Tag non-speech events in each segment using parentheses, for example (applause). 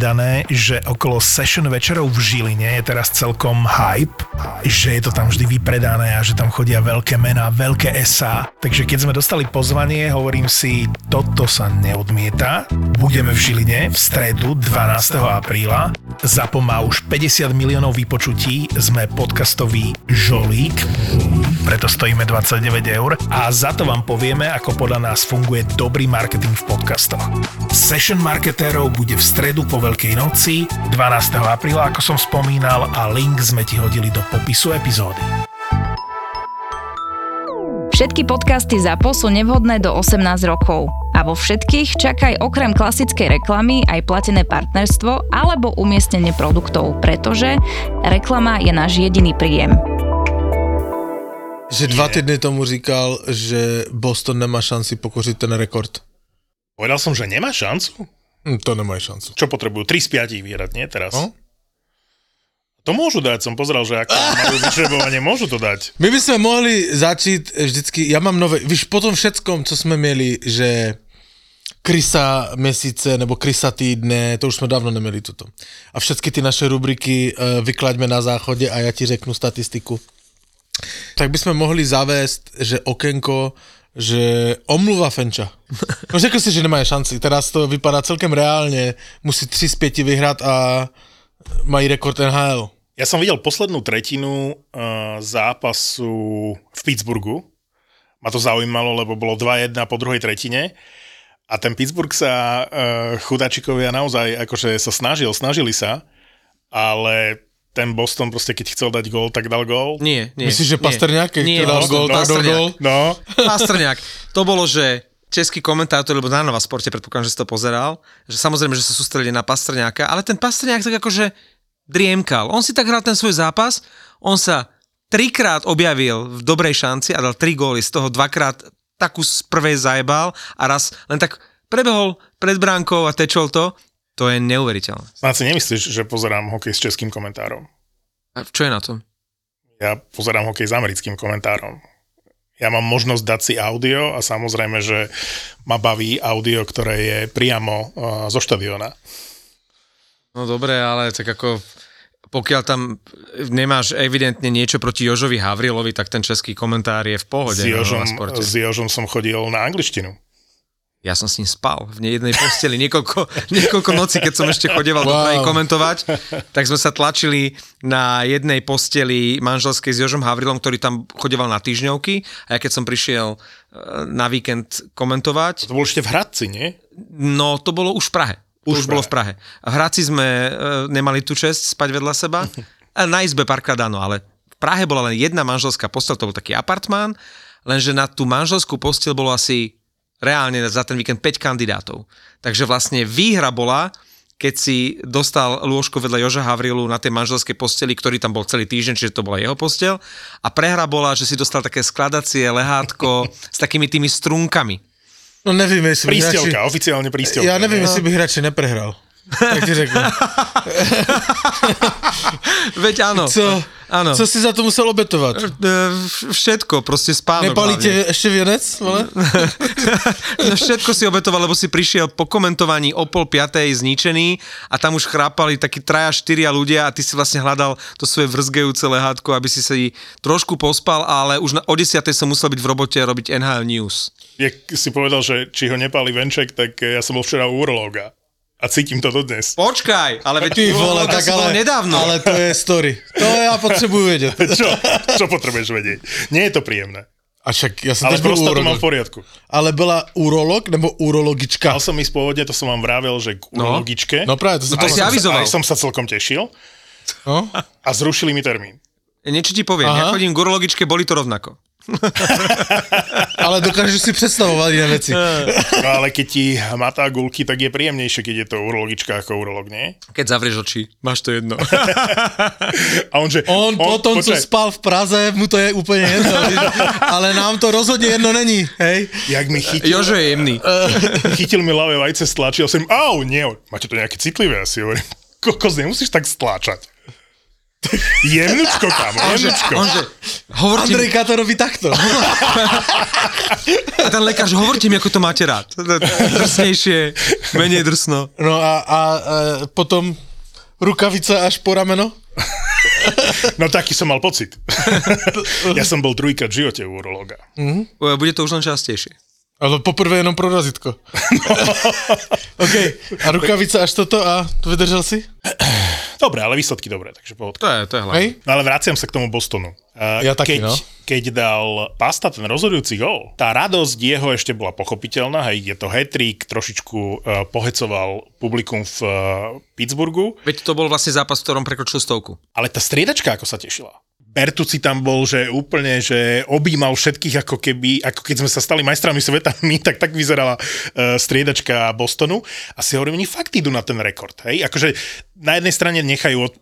povedané, že okolo session večerov v Žiline je teraz celkom hype, že je to tam vždy vypredané a že tam chodia veľké mená, veľké SA. Takže keď sme dostali pozvanie, hovorím si, toto sa neodmieta. Budeme v Žiline v stredu 12. apríla. Zapo má už 50 miliónov vypočutí, sme podcastový žolík, preto stojíme 29 eur a za to vám povieme, ako podľa nás funguje dobrý marketing v podcastoch. Session marketérov bude v stredu po Veľkej noci 12. apríla, ako som spomínal a link sme ti hodili do popisu epizódy. Všetky podcasty ZAPO sú nevhodné do 18 rokov. A vo všetkých čakaj okrem klasickej reklamy aj platené partnerstvo alebo umiestnenie produktov, pretože reklama je náš jediný príjem. Že dva týdny tomu říkal, že Boston nemá šanci pokořit ten rekord. Povedal som, že nemá šancu? Hm, To nemá šancu. Čo potrebujú? 3 z 5 vyhrať, nie teraz? No. To môžu dať, som pozeral, že ako majú vyšrebovanie, môžu to dať. My by sme mohli začít vždycky, ja mám nové, víš, po tom všetkom, co jsme měli, že krysa měsíce nebo krysa týdne, to už jsme dávno neměli toto. A všechny ty naše rubriky uh, vyklaďme na záchodě a já ti řeknu statistiku. Tak bychom mohli zavést, že okenko, že omluva Fenča. No řekl si, že nemají šanci, teraz to vypadá celkem reálně, musí 3 z 5 vyhrát a mají rekord NHL. Ja som videl poslednú tretinu uh, zápasu v Pittsburghu. Ma to zaujímalo, lebo bolo 2-1 po druhej tretine. A ten Pittsburgh sa uh, chudáčikovia naozaj akože sa snažil, snažili sa, ale ten Boston proste keď chcel dať gól, tak dal gól. Nie, nie. Myslíš, že. Pastrňák, keď Nie, dal gól, tak dal gól? No, Pastrňák. To bolo, že český komentátor, lebo na Nova Sporte, predpokladám, že si to pozeral, že samozrejme, že sa sústredili na Pastrňáka, ale ten Pastrňák tak akože driemkal. On si tak hral ten svoj zápas, on sa trikrát objavil v dobrej šanci a dal tri góly, z toho dvakrát takú z prvej zajebal a raz len tak prebehol pred bránkou a tečol to. To je neuveriteľné. snad si nemyslíš, že pozerám hokej s českým komentárom. A čo je na tom? Ja pozerám hokej s americkým komentárom. Ja mám možnosť dať si audio a samozrejme, že ma baví audio, ktoré je priamo uh, zo štadiona. No dobre, ale tak ako pokiaľ tam nemáš evidentne niečo proti Jožovi Havrilovi, tak ten český komentár je v pohode S na Jožom, Sporte. s Jožom som chodil na angličtinu. Ja som s ním spal v jednej posteli niekoľko, (laughs) niekoľko nocí, keď som ešte chodeval do Wow. Prahy komentovať, tak sme sa tlačili na jednej posteli manželskej s Jožom Havrilom, ktorý tam chodeval na týždňovky a ja keď som prišiel eh, na víkend komentovať, To bolo ešte v Hradci, nie? No, to bolo už v Prahe. Už už, bolo v Prahe. V Hradci sme e, nemali tú čest spať vedľa seba. (laughs) Na izbe párkrát áno, ale v Prahe bola len jedna manželská postel, to bol taký apartmán, lenže na tú manželskú postel bolo asi reálne za ten víkend 5 kandidátov. Takže vlastne výhra bola, keď si dostal lôžko vedľa Joža Havrilu na tej manželskej posteli, ktorý tam bol celý týždeň, čiže to bola jeho postel. A prehra bola, že si dostal také skladacie lehátko s takými tými strunkami. No nevím, jestli bych radši... Prístelka, oficiálne prístelka. Já nevím, nie? jestli bych radši neprehral. Tak ti řeknu. (laughs) Veď áno. Co, Áno. co si za to musel obetovat? E, v- Všetko, proste spánok. Nepalí hlavne. tě ještě věnec, vole? (laughs) No Všetko si obetoval, lebo si prišiel po komentovaní o pol piatej zničený a tam už chrápali takí traja, štyria ľudia a ty si vlastne hľadal to svoje vrzgejúce lehátko, aby si si trošku pospal, ale už na, o desiatej som musel byť v robote a robiť NHL News. Jak si povedal, že či ho nepáli venček, tak ja som bol včera u urológa. A cítim to dodnes. Počkaj, ale veď Ty vole, tak ale, nedávno. ale to je story. To já potřebuji vědět. (laughs) Čo? Čo potrebuješ vedieť? Nie je to príjemné. A však já jsem Ale prostatu urolog. mám v poriadku. Ale byla urolog nebo urologička? Mal som ísť pôvodne, to som vám vravel, že k urologičke. No právě, to jsem No to Aj si som sa- avizoval. Aj som sa celkom tešil No? a zrušili mi termín. Niečo ti poviem, Aha. ja chodím k urologičke, boli to rovnako. (laughs) Ale dokážeš si představovat jiné věci. No ale keď ti matá gulky, tak je príjemnejšie, keď je to urologička ako urolog, nie? Keď zavrieš oči, máš to jedno. (laughs) A on, že... On, on potom, co počkaj, spal v Praze, mu to je úplně jedno. (laughs) Ale nám to rozhodně jedno není, hej? Jak mi chytil, Jožo je jemný. chytil mi ľavé vajce, stlačil som, au, nie, máte to nejaké citlivé, asi hovorím. Kokos, nemusíš tak stláčať. Jemnučko, kamo, jemnučko. On že, hovorte Andrej Kato robí takto. (laughs) a ten lekár, že hovorte mi, ako to máte rád. Drsnejšie, menej drsno. No a, a, a potom rukavica až po rameno. No taký som mal pocit. (laughs) ja som bol druhýkrát v živote u urológa. Bude to už len častejšie. Ale poprvé jenom pro razitko. (laughs) OK, a rukavica až toto a vydržel si? Dobre, ale výsledky dobré, takže pohodka. To je, to je hlavné. Hej? No ale vraciam sa k tomu Bostonu. Uh, Ja taký, keď, no. keď dal Pasta ten rozhodujúci gól, tá radosť jeho ešte bola pochopiteľná, hej, je to hetrik, trošičku uh, pohecoval publikum v uh, Pittsburghu, Veď to bol vlastne zápas, v ktorom prekročil stovku. ale tá striedačka ako sa tešila. Bertuci tam bol, že úplne, že objímal všetkých ako keby, ako keď sme sa stali majstrami sveta my, tak tak vyzerala uh, striedačka Bostonu. A si hovorím, oni fakt idú na ten rekord. Hej? Akože na jednej strane nechajú od,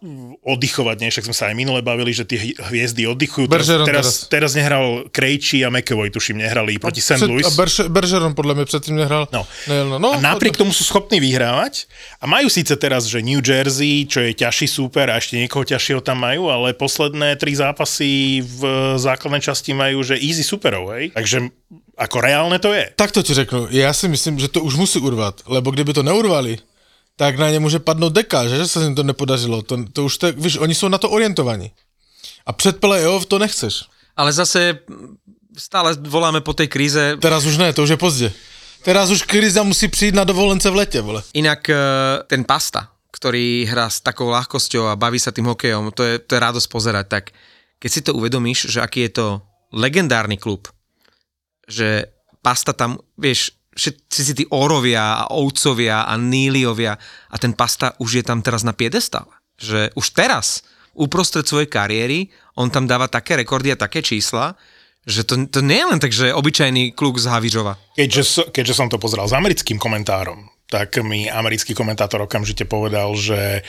oddychovať, nie? však sme sa aj minule bavili, že tie hviezdy oddychujú. Teraz, Bergeron teraz, teraz. teraz nehral Krejči a McAvoy, tuším, nehrali proti St. Louis. A Bergeron podľa mňa predtým nehral. No. Nejel, no, a napriek tomu sú schopní vyhrávať a majú síce teraz, že New Jersey, čo je ťažší súper a ešte niekoho ťažšieho tam majú, ale posledné tri zápasy v základnej časti majú, že easy superov, hej? Takže ako reálne to je. Tak to ti řeknu, já si myslím, že to už musí urvat, lebo kdyby to neurvali, tak na ně může padnout deka, že, že se jim to nepodařilo. To, to už tak, víš, oni jsou na to orientovaní. A před playoff to nechceš. Ale zase stále voláme po tej kríze. Teraz už ne, to už je pozdě. Teraz už kriza musí přijít na dovolence v letě, vole. Inak eh, ten Pasta, ktorý hrá s takou ľahkosťou a baví sa tým hokejom, to je, to je radosť pozerať. Tak keď si to uvedomíš, že aký je to legendárny klub, že Pasta tam, vieš, všetci si tí Orovia a Ovcovia a Níliovia a ten Pasta už je tam teraz na piedestále. Že už teraz, uprostred svojej kariéry, on tam dáva také rekordy a také čísla, že to, to nie je len tak, že obyčajný kluk z Havižova. Keďže, keďže som to pozeral s americkým komentárom, tak mi americký komentátor okamžite povedal, že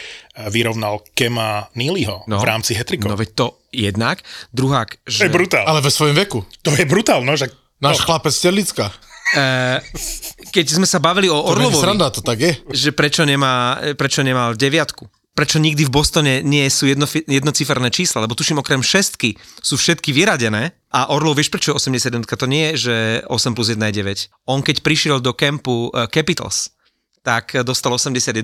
vyrovnal Kema Neelyho no. v rámci hetrikov. No veď to jednak. Druhák, to je že... brutál. Ale ve svojom veku. To je brutál, no, že... Náš no. chlapec z Terlicka. Eh, keď sme sa bavili o To Orlovovi, sranda, to tak je. že prečo, nemá, prečo nemal deviatku, prečo nikdy v Bostone nie sú jedno, jednociferné čísla, lebo tuším okrem šestky sú všetky vyradené a Orlov, vieš prečo je 81, to nie je, že 8 plus 1 je 9. On keď prišiel do kempu uh, Capitals, tak dostal 81.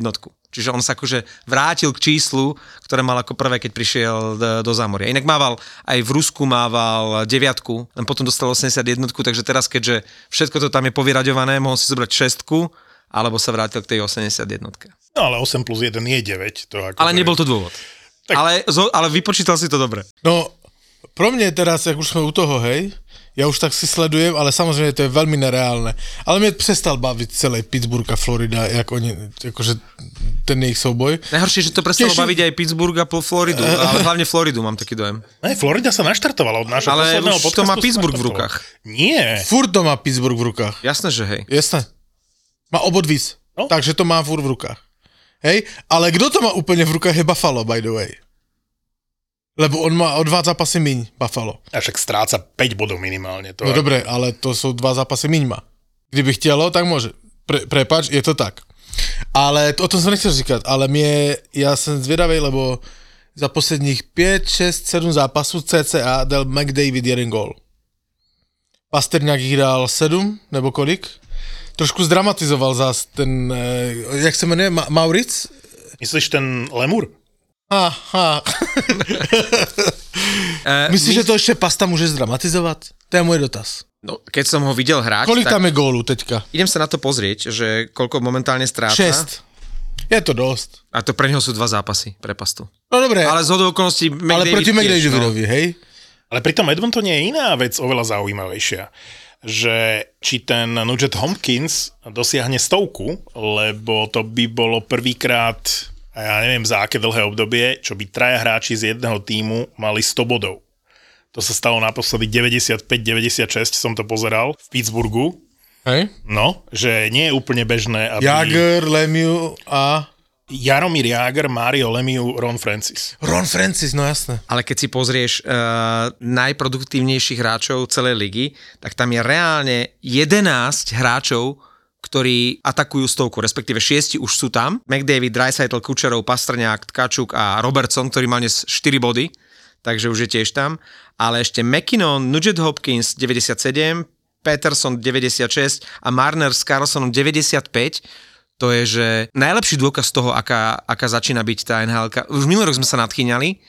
Čiže on sa akože vrátil k číslu, ktoré mal ako prvé, keď prišiel do, do zámoria. Inak mával, aj v Rusku mával deviatku, len potom dostal 81, takže teraz, keďže všetko to tam je povyraďované, mohol si zobrať šestku, alebo sa vrátil k tej 81. No ale 8 plus 1 je 9. To ako Ale nebol to dôvod. Tak- Ale, ale vypočítal si to dobre. No, pro mě teraz, jak už jsme u toho, hej, já už tak si sledujem, ale samozřejmě to je velmi nereálné. Ale mě přestal bavit celý Pittsburgh a Florida, jak oni, jakože ten jejich souboj. Najhoršie, že to prestalo Teším- baviť aj Pittsburgh a po Floridu, ale hlavne Floridu mám taký dojem. Ne, Florida sa naštartovala od nášho Ale posledného už to podcastu. má Pittsburgh v rukách. Nie. Furt to má Pittsburgh v rukách. Jasné, že hej. Jasné. Má obodvíc. No. Takže to má furt v rukách. Hej, ale kdo to má úplně v rukách je Buffalo, by the way. Lebo on má o dva zápasy míň, Buffalo. A však stráca 5 bodov minimálne. To No je- dobré, ale to jsou dva zápasy míň má. Kdyby chtělo, tak může. Pre, prepač, je to tak. Ale to, o tom jsem nechtěl říkat, ale mě, já jsem zvědavý, lebo za posledních 5, 6, 7 zápasů CCA dal McDavid jeden gol. Pasterňák jich dal 7, nebo kolik? Trošku zdramatizoval zás ten, eh, jak se jmenuje, Ma- Mauric? Myslíš ten Lemur? Aha. Uh, (laughs) Myslíš, že to ještě Pasta může zdramatizovat? To je můj dotaz. No, keď som ho videl hrať, Kolik tam je gólů teďka? idem sa na to pozrieť, že koľko momentálne stráca. 6. Je to dost. A to pre neho sú dva zápasy pre pastu. No dobré, Ale z hodou okolností ale proti McDavidovi, hej? Ale pri tom Edmontone je iná vec oveľa zaujímavejšia že či ten Nugent Hopkins dosiahne stovku, lebo to by bolo prvýkrát, a ja neviem za aké dlhé obdobie, čo by traja hráči z jedného týmu mali 100 bodov. To sa stalo naposledy 95-96, som to pozeral v Pittsburghu. Hej? No, že nie je úplne bežné, aby... Jagger, Lemieux a... Jaromír Jágr, Mario Lemieux, Ron Francis. Ron Francis, no jasné. Ale keď si pozrieš uh, najproduktívnejších hráčov celej ligy, tak tam je reálne 11 hráčov, ktorí atakujú stovku, respektíve šiesti už sú tam. McDavid, Dreisaitl, Kučerov, Pastrňák, Tkačuk a Robertson, ktorý mal dnes 4 body, takže už je tiež tam. Ale ešte McKinnon, Nugent Hopkins 97, Peterson 96 a Marner s Carlsonom 95 to je, že najlepší dôkaz toho, aká, aká začína byť tá NHL. Už minulý rok sme sa nadchýňali,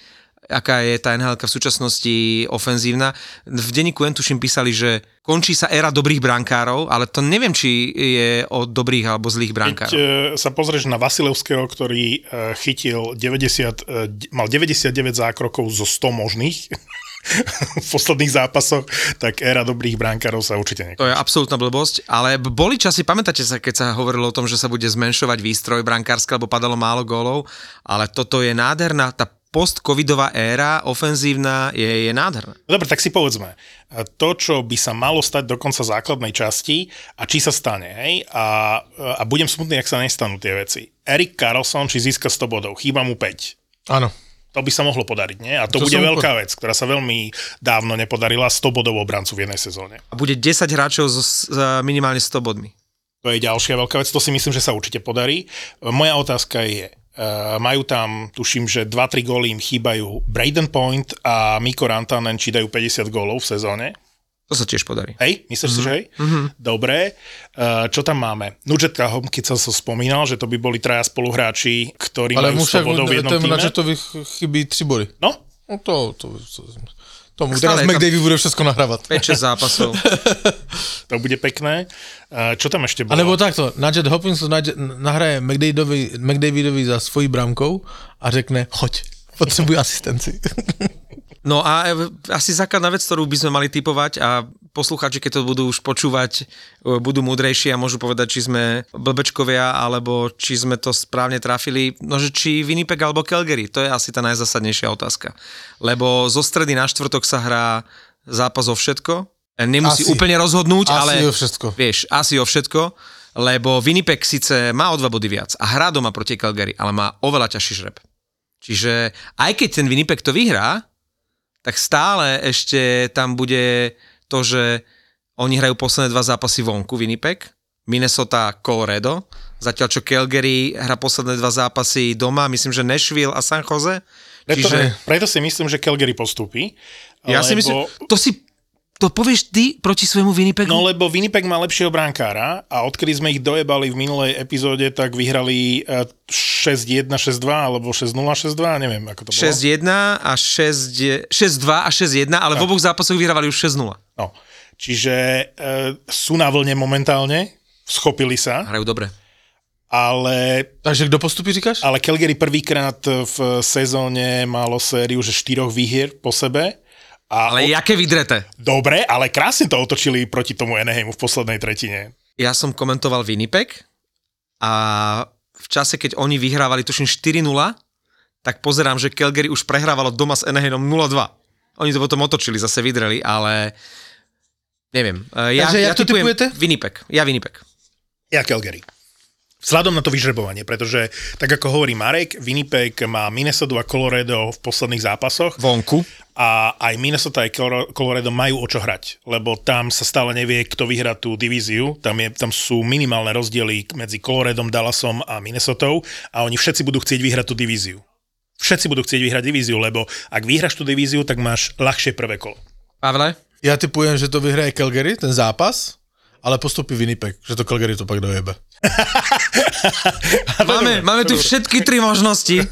aká je tá NHL v súčasnosti ofenzívna. V denníku N tuším písali, že končí sa éra dobrých brankárov, ale to neviem, či je o dobrých alebo zlých brankárov. Keď e, sa pozrieš na Vasilevského, ktorý e, chytil 90, e, mal 99 zákrokov zo 100 možných, (laughs) v posledných zápasoch, tak éra dobrých brankárov sa určite nekončí. To je absolútna blbosť, ale boli časy, pamätáte sa, keď sa hovorilo o tom, že sa bude zmenšovať výstroj brankársky, lebo padalo málo gólov, ale toto je nádherná, tá post-covidová éra ofenzívna je, je nádherná. Dobre, tak si povedzme, to, čo by sa malo stať do konca základnej časti a či sa stane, hej, a, a budem smutný, ak sa nestanú tie veci. Erik Carlson, či získa 100 bodov, chýba mu 5. Áno. To by sa mohlo podariť, nie? A to, To bude veľká vec, ktorá sa veľmi dávno nepodarila, 100 bodov obrancu v jednej sezóne. A bude 10 hráčov s, s minimálne 100 bodmi. To je ďalšia veľká vec, to si myslím, že sa určite podarí. Moja otázka je, majú tam, tuším, že 2-3 góly im chýbajú Braden Point a Miko Rantanen, či dajú 50 gólov v sezóne. To sa tiež podarí. Hej, myslíš mm-hmm. si, že hej? Mm-hmm. Dobre. Uh, čo tam máme? Nudžetka Homkica som spomínal, že to by boli traja spoluhráči, ktorí Ale majú mu 100 však bodov v jednom týme. Nadžetovi chybí 3 body. No, No to, to, to, tomu Stále teraz McDavid bude všetko nahrávať. 5-6 zápasov. (laughs) to bude pekné. Čo tam ešte bolo? nebo takto, Nugget Hopkins nahraje McDavidovi, McDavidovi za svojí brámkou a řekne, choď, potřebuji asistenci. No a e, asi základná vec, ktorú by sme mali typovať a posluchači, keď to budú už počúvať, e, budú múdrejší a môžu povedať, či sme blbečkovia, alebo či sme to správne trafili. No, že či Winnipeg alebo Calgary, to je asi tá najzásadnejšia otázka. Lebo zo stredy na štvrtok sa hrá zápas o všetko. Nemusí Asi. úplne rozhodnúť, Asi ale... o všetko. Vieš, asi o všetko, lebo Winnipeg síce má o dva body viac a hrá doma proti Calgary, ale má oveľa ťažší žreb. Čiže aj keď ten Winnipeg to vyhrá, tak stále ešte tam bude to, že oni hrajú posledné dva zápasy vonku Winnipeg, Minnesota, Colorado, zatiaľ čo Calgary hrá posledné dva zápasy doma, myslím, že Nashville a San Jose. Preto, Čiže preto si myslím, že Calgary postúpi. ja si myslím, to si, to povieš ty proti svojmu Winnipegu? No lebo Winnipeg má lepšieho brankára a odkedy sme ich dojebali v minulej epizóde, tak vyhrali eh, 6-1, 6-2 alebo 6-0, 6-2, neviem ako to bolo. 6-1 a 6, 6-2 a 6-1, ale v oboch zápasoch vyhrávali už 6-0. No. Čiže e, sú na vlne momentálne, schopili sa, Hrajú dobre. ale, Takže kdo postupí, říkáš? ale Calgary prvýkrát v sezóne malo sériu, že štyroch výhier po sebe. A Ale jaké vydrete? Dobre, ale krásne to otočili proti tomu Anaheimu v poslednej tretine. Ja som komentoval Winnipeg a v čase, keď oni vyhrávali tuším 4-0, tak pozerám, že Calgary už prehrávalo doma s Anaheimom 0-2. Oni to potom otočili, zase vydreli, ale neviem. E, Ja, Takže ja jak to typujem tipujete? Winnipeg. Ja Winnipeg. Ja Calgary. Vzhľadom na to vyžrebovanie, pretože tak ako hovorí Marek, Winnipeg má Minnesota a Colorado v posledných zápasoch Vonku. a aj Minnesota aj Colo- Colorado majú o čo hrať, lebo tam sa stále nevie, kto vyhrá tú divíziu, tam, je, tam sú minimálne rozdiely medzi Coloradom, Dallasom a Minnesotou a oni všetci budú chcieť vyhrať tú divíziu. Všetci budú chcieť vyhrať divíziu, lebo ak vyhráš tú divíziu, tak máš ľahšie prvé kolo. Pavle? Já typujem, že to vyhraje Calgary, ten zápas, ale postupí Winnipeg, že to Calgary to pak dojebe. (laughs) Máme, máme tu všetky tri možnosti,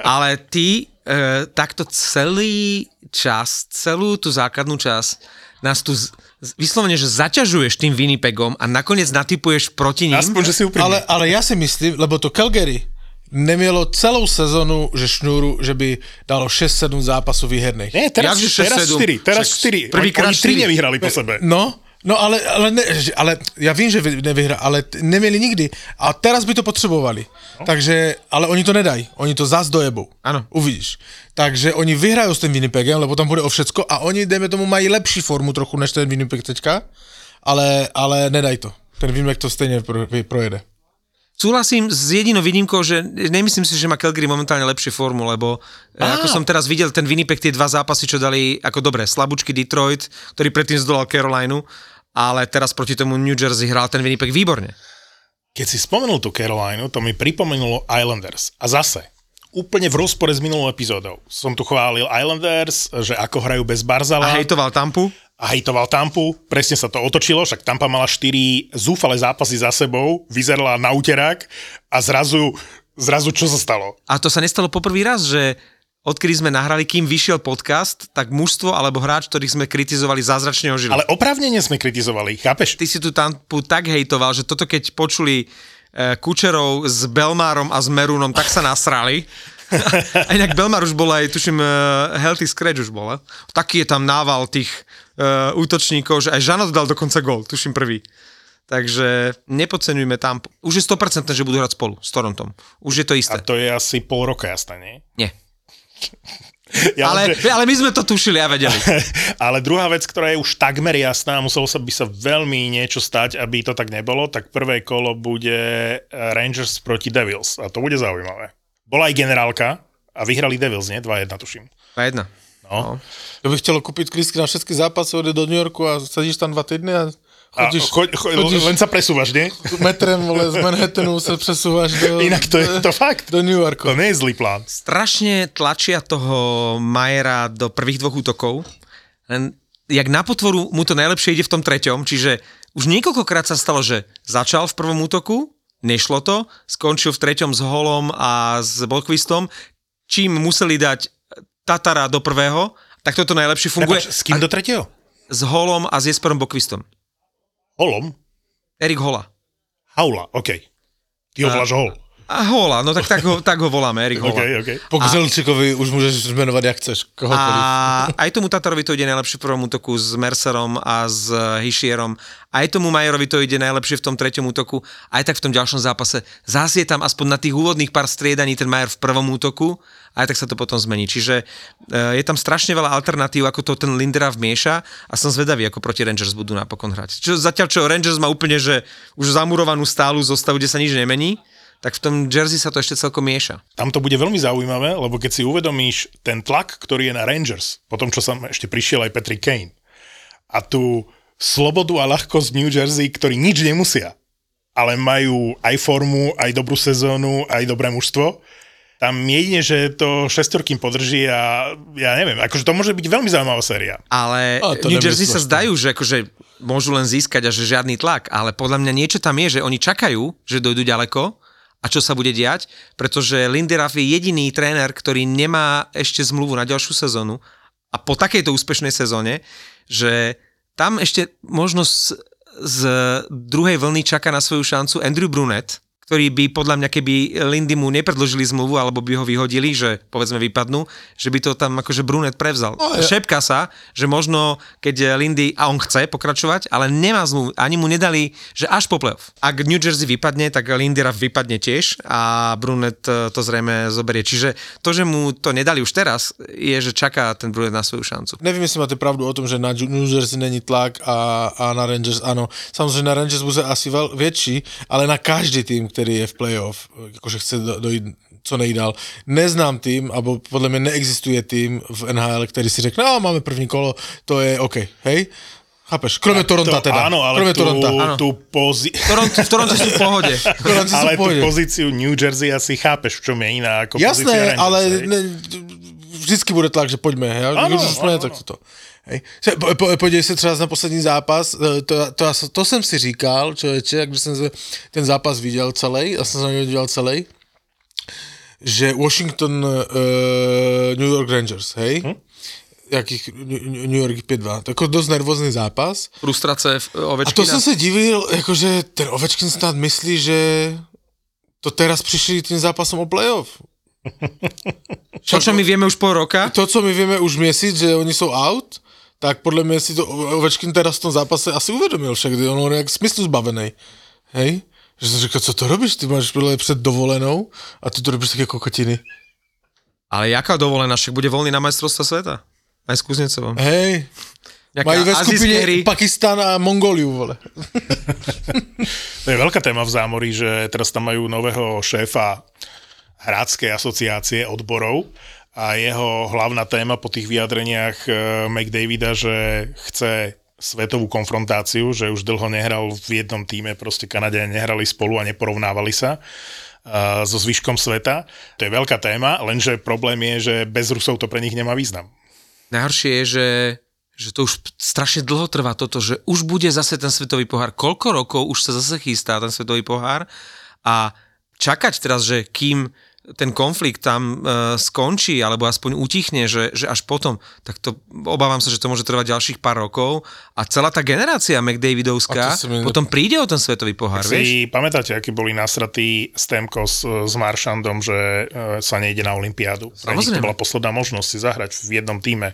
ale ty e, takto celý čas, celú tú základnú čas nás tu z, vyslovene, že zaťažuješ tým Winnipegom a nakoniec natypuješ proti ním. Aspoň, že si úprimný. Ale, ale já si myslím, lebo to Calgary nemělo celou sezonu, že šnůru, že by dalo 6-7 zápasů výherných. Nie, teraz, Jakže teraz 6-7? 4, teraz Však 4. prvýkrát oni, oni 3 štyri. nevyhrali po sebe. No, no ale, ale, ne, ale já vím, že vy- nevyhra, ale neměli nikdy. A teraz by to potřebovali. No. Takže, ale oni to nedají. Oni to zas dojebou. Ano. Uvidíš. Takže oni vyhrajú s tým Winnipegem, lebo tam bude o všecko a oni, dejme tomu, mají lepší formu trochu než ten Winnipeg teďka, ale, ale nedaj to. Ten Winnipeg to stejně pro, projede. Súhlasím s jedinou výnimkou, že nemyslím si, že má Calgary momentálne lepšiu formu, lebo Á. ako som teraz videl ten Winnipeg, tie dva zápasy, čo dali ako dobre, slabúčky Detroit, ktorý predtým zdolal Carolinu, ale teraz proti tomu New Jersey hral ten Winnipeg výborne. Keď si spomenul tú Carolinu, to mi pripomenulo Islanders. A zase, úplne v rozpore s minulou epizódou. Som tu chválil Islanders, že ako hrajú bez Barzala. A hejtoval Tampu. a hejtoval Tampu, presne sa to otočilo, však Tampa mala 4 zúfale zápasy za sebou, vyzerala na úterák a zrazu, zrazu čo sa stalo? A to sa nestalo poprvý raz, že odkedy sme nahrali, kým vyšiel podcast, tak mužstvo alebo hráč, ktorých sme kritizovali, zázračne ožili. Ale oprávnene sme kritizovali, chápeš? Ty si tu Tampu tak hejtoval, že toto keď počuli e, Kučerov s Belmárom a s Merunom, tak sa nasrali. (laughs) a inak Belmar už bol aj, tuším, e, Healthy Scratch už bol. a? Taký je tam nával tých uh, útočníkov, že aj Žanot dal dokonca gol, tuším prvý. Takže nepodceňujme tam. Už je 100% že budú hrať spolu s Torontom. Už je to A isté. to je asi pol roka jasné, nie? Nie. (laughs) Ja Ale, že- ale my sme to tušili a vedeli. (laughs) Ale druhá vec, ktorá je už takmer jasná, muselo sa by sa veľmi niečo stať, aby to tak nebolo, tak prvé kolo bude Rangers proti Devils a to bude zaujímavé. Bola aj generálka a vyhrali Devils, nie? 2-1 tuším. A jedna. No. Ja bych chtěl koupit klístky na všechny zápasy, odjít do New Yorku a sedíš tam dva týdny a A chodíš, choď, choď, chodíš len sa presúvaš, nie? metrem vole, z Manhattanu se přesouváš do, Inak to je to (laughs) fakt. do New Yorku. To nie je zlý plán. Strašne tlačia toho Majera do prvých dvoch útokov, len jak na potvoru mu to najlepšie ide v tom treťom, čiže už niekoľkokrát sa stalo, že začal v prvom útoku, nešlo to, skončil v treťom s Holom a s Bolkvistom, čím museli dať Tatara do prvého, tak toto najlepšie funguje Prepač, s kým do tretieho? s Holom a s Jesperom Bokvistom. Holom? Erik Hola. Haula, OK. Ty ho voláš Hol. A Hola, no tak, tak, ho, tak ho voláme, Erik Hola. OK, OK. Po Křelčíkovi už můžeš jmenovat jak chceš, kohokoliv. A aj tomu Tatarovi to ide najlepšie v prvom útoku s Mercerom a s Hišierom. Aj tomu Majerovi to ide najlepšie v tom treťom útoku. Aj tak v tom ďalšom zápase. Zás je tam aspoň na tých úvodných pár striedaní ten Majer v prvom útoku. Aj tak sa to potom zmení. Čiže e, je tam strašne veľa alternatív, ako to ten Lindera vmieša a som zvedavý, ako proti Rangers budú napokon hrať. Čo, zatiaľ, čo Rangers má úplne, že už zamurovanú stálu zostavu, kde sa nič nemení, tak v tom Jersey sa to ešte celkom mieša. Tam to bude veľmi zaujímavé, lebo keď si uvedomíš ten tlak, ktorý je na Rangers, po tom, čo sa ešte prišiel aj Patrick Kane, a tú slobodu a ľahkosť New Jersey, ktorí nič nemusia, ale majú aj formu, aj dobrú sezónu, aj dobré mužstvo, tam jedine, že to šestorkým podrží a ja neviem, akože to môže byť veľmi zaujímavá séria. Ale A to New Jersey sa zdajú, že akože môžu len získať a že žiadny tlak, ale podľa mňa niečo tam je, že oni čakajú, že dojdu ďaleko a čo sa bude diať, pretože Linderaf je jediný tréner, ktorý nemá ešte zmluvu na ďalšiu sezónu. A po takejto úspešnej sezóne, že tam ešte možno z, z druhej vlny čaká na svoju šancu Andrew Brunet, ktorý by podľa mňa, keby Lindy mu nepredložili zmluvu alebo by ho vyhodili, že povedzme vypadnú, že by to tam akože Brunet prevzal. No, ja- Šepka sa, že možno keď Lindy, a on chce pokračovať, ale nemá zmluvu, ani mu nedali, že až po playoff. Ak New Jersey vypadne, tak Lindera vypadne tiež a Brunet e, to zrejme zoberie. Čiže to, že mu to nedali už teraz, je, že čaká ten Brunet na svoju šancu. Nevím, jestli máte pravdu o tom, že na New Jersey není tlak a, a na Rangers ano. Samozřejmě na Rangers bude asi větší, ale na každý tým, který je v playoff, jakože chce do, dojít co nejdál. Neznám tým, abo podle mě neexistuje tým v NHL, který si řekne, no máme první kolo, to je OK, hej? Chápeš? Kromě Toronto to, teda. Áno, ale Kromě tú, Toronto. Áno. tú pozi... V Toronto, v Toronto sú v pohode. (laughs) Ale v tú pohode. pozíciu New Jersey asi chápeš, v čom je iná ako pozícia Jasné, Rangers, ale ne, vždycky bude tlak, že pojďme. Já, Ano, když už jsme, tak to. Hej. Po, po, podívej se třeba na poslední zápas, eh, to, to, to, to jsem si říkal, člověče, když jsem se ten zápas viděl celý, já jsem se na něj celý, že Washington, uh, New York Rangers, hej? Hm? Jakých New York 5-2. To jako dost nervózní zápas. Frustrace v- A Ovečkina. to jsem se divil, jakože ten Ovečkin snad myslí, že to teraz přišli tím zápasom o playoff. (laughs) To, čo my vieme už pol roka, to, co my víme už měsíc, že oni jsou out, tak podle mě si to Ovečkin teda v tom zápase asi uvědomil však, kdy on je jak smyslu zbavený. Hej? Že jsem říkal, co to robíš, ty máš podle mě před dovolenou a ty to robíš také kokotiny. ale jaká dovolená, však bude voľný na majstrovstva sveta. Aj s Kuznecovom. Hej, Nejaká mají ve hry. Pakistan a Mongoliu, vole. (laughs) To je veľká téma v zámorí, že teraz tam majú nového šéfa hráckej asociácie odborov a jeho hlavná téma po tých vyjadreniach eh, McDavida, že chce svetovú konfrontáciu, že už dlho nehral v jednom týme, proste Kanadiania nehrali spolu a neporovnávali sa uh, so zvyškom sveta. To je veľká téma, lenže problém je, že bez Rusov to pre nich nemá význam. Najhoršie je, že, že to už strašne dlho trvá toto, že už bude zase ten svetový pohár. Koľko rokov už sa zase chystá ten svetový pohár a čakať teraz, že kým ten konflikt tam e, skončí, alebo aspoň utichne, že, že až potom, tak to obávam sa, že to môže trvať ďalších pár rokov a celá tá generácia McDavidovská mi... potom príde o ten svetový pohár, si vieš? pamätáte, akí boli nasratí Stemkos s Maršandom, že e, sa nejde na Olympiádu. To bola posledná možnosť si zahrať v jednom týme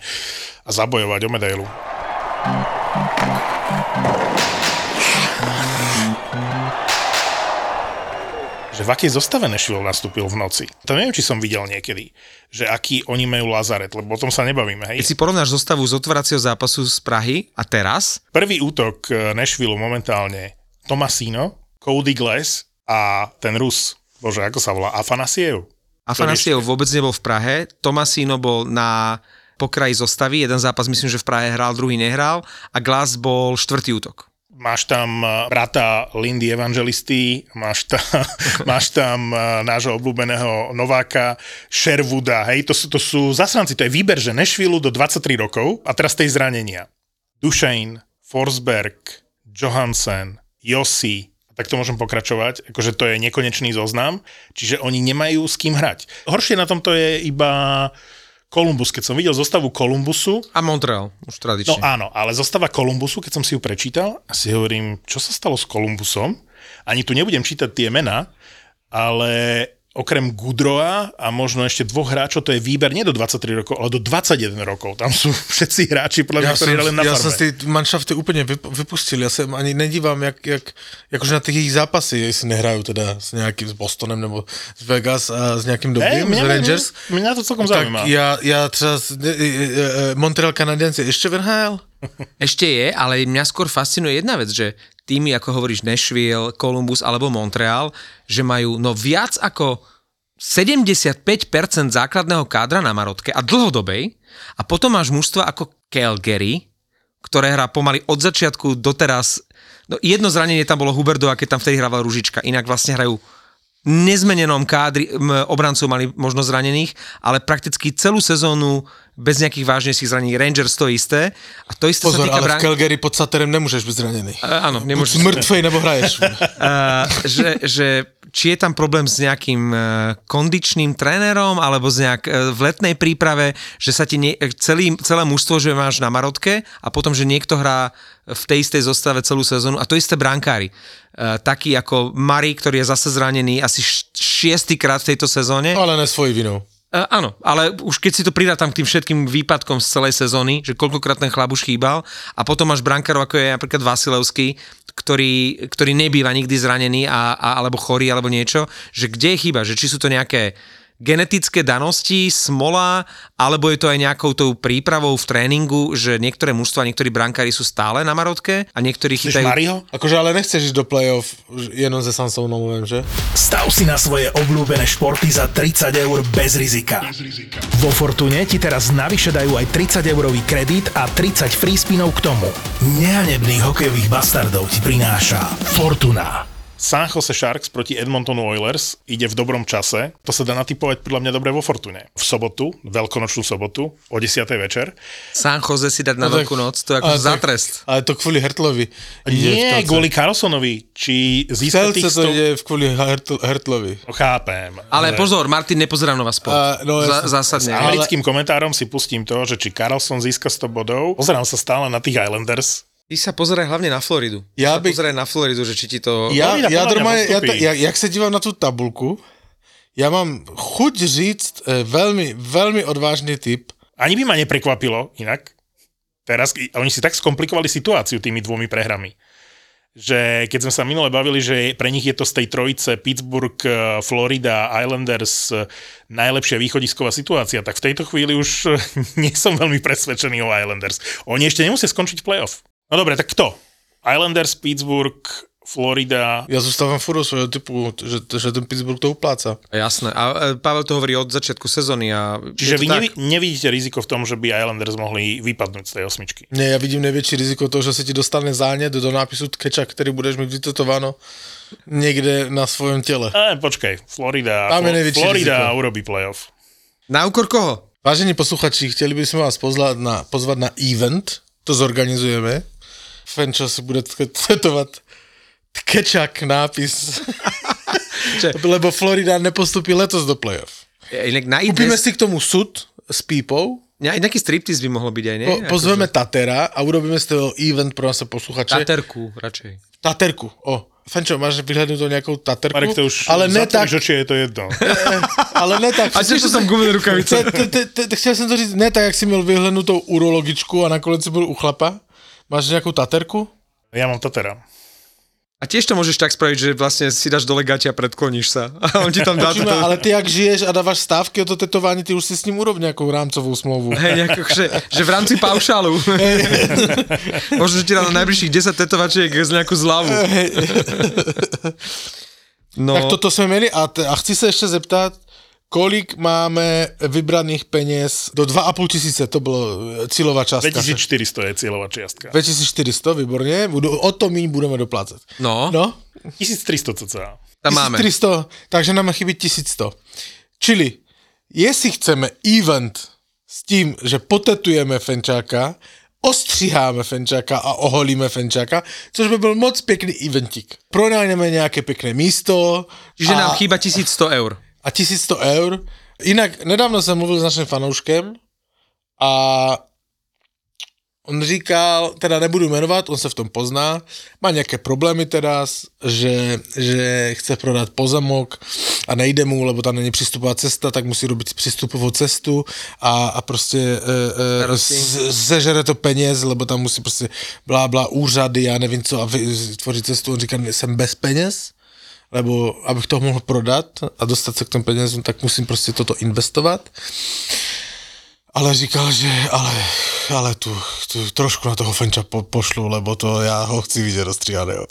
a zabojovať o medailu. Že v akej zostave Nashville nastúpil v noci. To neviem, či som videl niekedy, že aký oni majú Lazaret, lebo o tom sa nebavíme. Hej. Keď si porovnáš zostavu z otváracieho zápasu z Prahy a teraz? Prvý útok eh, Nashville momentálne Tomasino, Cody Glass a ten Rus, bože, ako sa volá, Afanasiev. Afanasiev vôbec nebol v Prahe, Tomasino bol na pokraji zostavy, jeden zápas myslím, že v Prahe hral, druhý nehral a Glass bol štvrtý útok máš tam eh, brata Lindy Evangelisty, máš, ta, (laughs) máš tam eh, nášho obľúbeného Nováka Sherwooda, hej, to sú, to sú zasranci, to je výber, že Nešvilu do 23 rokov a teraz tej zranenia. Dušein, Forsberg, Johansen, Yossi, tak to môžem pokračovať, akože to je nekonečný zoznam, čiže oni nemajú s kým hrať. Horšie na tomto je iba Columbus, keď som videl zostavu Columbusu... A Montreal, už tradične. No áno, ale zostava Columbusu, keď som si ju prečítal, si hovorím, čo sa stalo s Columbusom? Ani tu nebudem čítať tie mená, ale okrem Gudroa a možno ešte dvoch hráčov, to je výber nie do 23 rokov, ale do 21 rokov. Tam sú (laughs) všetci hráči, podľa mňa, ja ktorí hrali na Ja som z tej manšafty úplne vypustil. Ja sa ani nedívam, jak, jak, akože na tých ich zápasy, jestli nehrajú teda s nejakým s Bostonem nebo z Vegas a s nejakým dobrým, hey, z Rangers. Mňa to celkom tak zaujíma. Ja, ja třeba e, e, e, Montreal Canadiens je ešte v NHL? Ešte je, ale mňa skôr fascinuje jedna vec, že týmy, ako hovoríš Nashville, Columbus alebo Montreal, že majú no viac ako 75% základného kádra na Marotke a dlhodobej a potom máš mužstva ako Calgary, ktoré hrá pomaly od začiatku doteraz. No jedno zranenie tam bolo Huberdo, a keď tam vtedy hrával Ružička, inak vlastne hrajú nezmenenom kádri, obrancov mali možno zranených, ale prakticky celú sezónu bez nejakých vážnejších zranení. Rangers to isté. A to isté Pozor, sa týka ale v Calgary pod Saterem nemôžeš byť zranený. Uh, áno, nemôžeš. Buď mŕtvej, nebo hraješ. uh, že, že či je tam problém s nejakým uh, kondičným trénerom, alebo z nejak, v letnej príprave, že sa ti nie, celý, celé mužstvo, že máš na Marotke a potom, že niekto hrá v tej istej zostave celú sezónu a to isté brankári. Taký ako Mari, ktorý je zase zranený asi šiestýkrát v tejto sezóne. Ale ne svoj vinou. Uh, áno, ale už keď si to tam k tým všetkým výpadkom z celej sezóny, že koľkokrát ten chlap už chýbal a potom máš brankárov ako je napríklad Vasilevský, ktorý, ktorý nebýva nikdy zranený a, a, alebo chorý alebo niečo, že kde je chyba, že či sú to nejaké genetické danosti, smola, alebo je to aj nejakou tou prípravou v tréningu, že niektoré mužstva, niektorí brankári sú stále na marotke a niektorí chytajú... Mariho? Akože ale nechceš ísť do play-off jenom ze Sansovnou, viem, že? Stav si na svoje obľúbené športy za 30 eur bez rizika. Bez rizika. Vo Fortune ti teraz navyše dajú aj 30 eurový kredit a 30 free spinov k tomu. Nehanebných hokejových bastardov ti prináša Fortuna. San Jose Sharks proti Edmontonu Oilers ide v dobrom čase. To sa dá natypovať podľa mňa dobre vo Fortune. V sobotu, veľkonočnú sobotu, o 10. večer. San Jose si dať na no, veľkú noc, to je ako za trest. Ale to kvôli Hertlovi. Nie, kvôli Carlsonovi, či získa tých to ide kvôli Hertl, Hertlovi. No, chápem. Ale, ale pozor, Martin nepozerá Nova Sport. Uh, no, Za, zásadne. S americkým ale... komentárom si pustím to, že či Carlson získa 100 bodov. Pozerám sa stále na tých Islanders, Ty sa pozeraj hlavne na Floridu. Ja by... pozeraj na Floridu, že či ti to... Ja, Florida, ja, ja, ja, jak sa dívam na tú tabulku, ja mám chuť říct e, veľmi, veľmi odvážny typ. Ani by ma neprekvapilo inak. Teraz, oni si tak skomplikovali situáciu tými dvomi prehrami že keď sme sa minule bavili, že pre nich je to z tej trojice Pittsburgh, e, Florida, Islanders e, najlepšia východisková situácia, tak v tejto chvíli už (laughs) nie som veľmi presvedčený o Islanders. Oni ešte nemusia skončiť playoff. No dobre, tak kto? Islanders, Pittsburgh, Florida. Ja zostávam furt svojho typu, že, že ten Pittsburgh to upláca. Jasné. A e, Pavel to hovorí od začiatku sezóny a... Čiže vy tak. nevi, nevidíte riziko v tom, že by Islanders mohli vypadnúť z tej osmičky. Ne, ja vidím největší riziko toho, že se ti dostane zánět do nápisu tkeča, který budeš mít vytetováno někde na svojom těle. E, počkej, Florida, Tam je Florida riziko. urobí playoff. Na úkor koho? Vážení posluchači, chtěli bychom vás pozvat na, pozvat na event, to zorganizujeme. Fenčo si bude tetovat tkečak nápis, lebo Florida nepostupí letos do playoff. Inak na Kúpime si k tomu sud s pípou, ja, nejaký striptease by mohlo byť aj, nie? po, pozveme Akože- Tatera a urobíme z toho event pro naše posluchače. Taterku, radšej. Taterku, o. Fenčo, máš vyhľadnúť nejakou taterku? Marek, to už ale ne tak, že či je to jedno. (laughs) ale ne tak. A tiež som gumené rukavice. Chtěl jsem to říct, ne tak, jak si měl vyhlednutou urologičku a nakonec si byl u chlapa. Máš nějakou taterku? Ja mám Tatera. A tiež to môžeš tak spraviť, že vlastne si dáš dole gati a predkloníš sa. (laughs) A on ti tam dá to. ale ty jak žiješ a dáváš stávky o to tetování, ty už si s ním urob nějakou rámcovou smlouvu. (laughs) Hej, nejako, že, že v rámci paušálu. (laughs) Možno, že ti dá na najbližších 10 tetovačiek z nejakú zľavu. No, Tak toto jsme měli a, te, a chci se ještě zeptat, kolik máme vybraných peněz do 2,5 tisíce, to bylo eh, cílová částka. 2400 je cieľová čiastka. 2400, výborně, budu, o to míň budeme doplácet. no, No, 1300 cca. tam máme. 1300, takže nám chybí 1100. Čili, jestli chceme event s tím, že potetujeme Fenčáka, ostříháme Fenčáka a oholíme Fenčáka, což by byl moc pěkný eventik. Pronajneme nějaké pěkné místo Čiže a, nám chýba 1100 eur. A 1100 eur. Jinak nedávno jsem mluvil s naším fanouškem a on říkal, teda nebudu jmenovat, on se v tom pozná, má nějaké problémy teda, že, že chce prodat pozemok a nejde mu, lebo tam není přístupová cesta, tak musí robit přístupovou cestu a, a prostě e, e, zežere to peněz, lebo tam musí prostě blá, blá, úřady, já nevím co a vy- tvořit cestu. On říká, jsem bez peněz, lebo abych to mohl prodat a dostat se k těm penězům, tak musím prostě toto investovat. Ale říkal, že ale, ale tu, tu trošku na toho Fenča po, pošlu, lebo to já ho chci vidět rozstříhaného.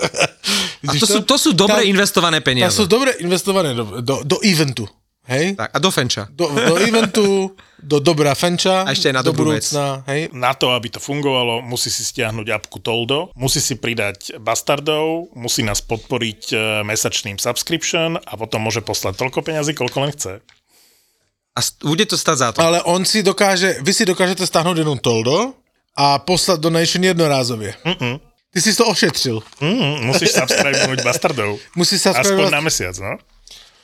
A to sú, to sú dobre Tam- investované To peniaze. jsou dobré investované do, do, do eventu. Hej? Tak, a do Fenča. Do, do eventu, do dobrá Fenča, A ešte aj na do dobrú vec. budúcna, hej? Na to, aby to fungovalo, musí si stiahnuť apku Toldo, musí si pridať bastardov, musí nás podporiť e, mesačným subscription a potom môže poslať toľko peňazí, koľko len chce. A bude to stať za to. Ale on si dokáže, vy si dokážete stáhnout jenom toldo a poslat donation jednorázově. Mm-mm. Ty jsi to ošetřil. Mm, musíš subscribenúť bastardov. Musíš sa Aspoň na mesiac, no?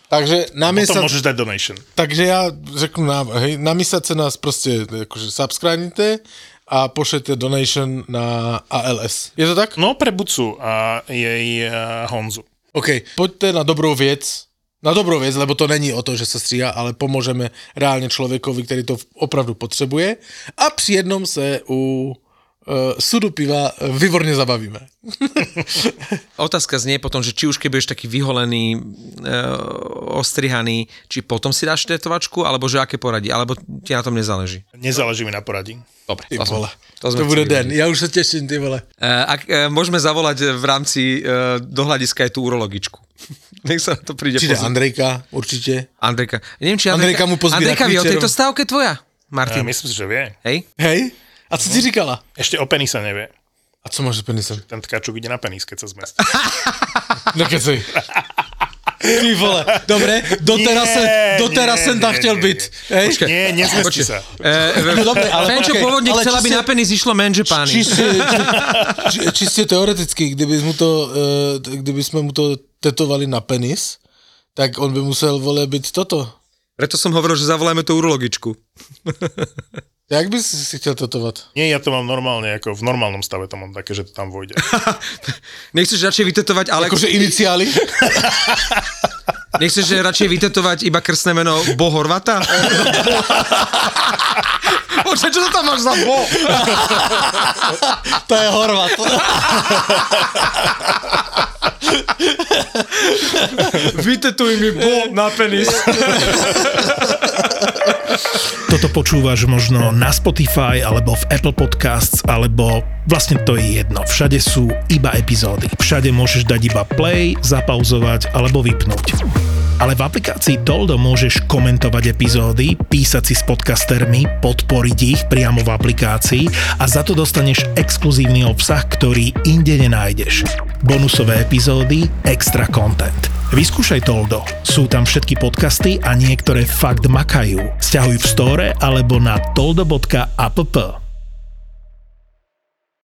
Takže na Potom môžeš dať donation. takže já řeknu na, hej, na měsíc se nás prostě jakože subscribnite a pošlete donation na ALS. Je to tak? No pre Bucu a jej uh, Honzu. OK, pojďte na dobrou věc, na dobrou věc, lebo to není o to, že se stříhá, ale pomůžeme reálně člověkovi, který to opravdu potřebuje a při jednom se u uh, sudu piva výborně zabavíme. (laughs) Otázka znie potom, že či už keď budeš taký vyholený, e, ostrihaný, či potom si dáš tetovačku, alebo že aké poradí, alebo ti na tom nezáleží. Nezáleží mi na poradí. Dobre, Ty to, vole, to, to bude den, já už se těším, ty vole. E, ak e, môžeme zavolať v rámci e, do hľadiska aj tú urologičku. (laughs) Nech sa na to príde Přijde pozrieť. Andrejka, určitě. Andrejka. Neviem, či Andrejka mu pozbiera Andrejka vie o tejto stávke tvoja, Ja Martin. myslím si, že vie. Hej? Hej? A co ti říkala? Ešte o penise nevie. A co máš s penisem? Ten tkačuk ide na penis, keď sa zmestí. (laughs) Nekecej. (laughs) Ty vole, dobre, doteraz, Nie, jsem, doteraz nie, jsem tam nie, chtěl nie, být. Hej? Nie, nezmestí sa. E, No dobre, ale Fenčo pôvodne ale chcela, aby čiste- na penis išlo menže pány. Čistě, (laughs) či, či, čistě teoreticky, kdyby, mu to, eh, kdyby jsme mu to tetovali na penis, tak on by musel, vole, být toto. Preto som hovoril, že zavoláme tú urologičku. Jak bys si chtěl tetovat? Nie, ja to mám normálne, ako v normálnom stave to mám také, že to tam vojde. (laughs) Nechceš radšej vytetovať, ale... Jakože iniciály? (laughs) Nechceš že radšej vytetovať iba krstné meno Bo Horvata? (laughs) Počkaj, čo to tam máš za Bo? to je Horvat. Vytetuj mi bol na penis. Toto počúvaš možno na Spotify, alebo v Apple Podcasts, alebo vlastne to je jedno. Všade sú iba epizódy. Všade môžeš dať iba play, zapauzovať alebo vypnúť. Ale v aplikácii Toldo môžeš komentovať epizódy, písať si s podcastermi, podporiť ich priamo v aplikácii a za to dostaneš exkluzívny obsah, ktorý inde nenájdeš. Bonusové epizódy, extra content. Vyskúšaj Toldo. Sú tam všetky podcasty a niektoré fakt makajú. Sťahuj v store alebo na toldo.app.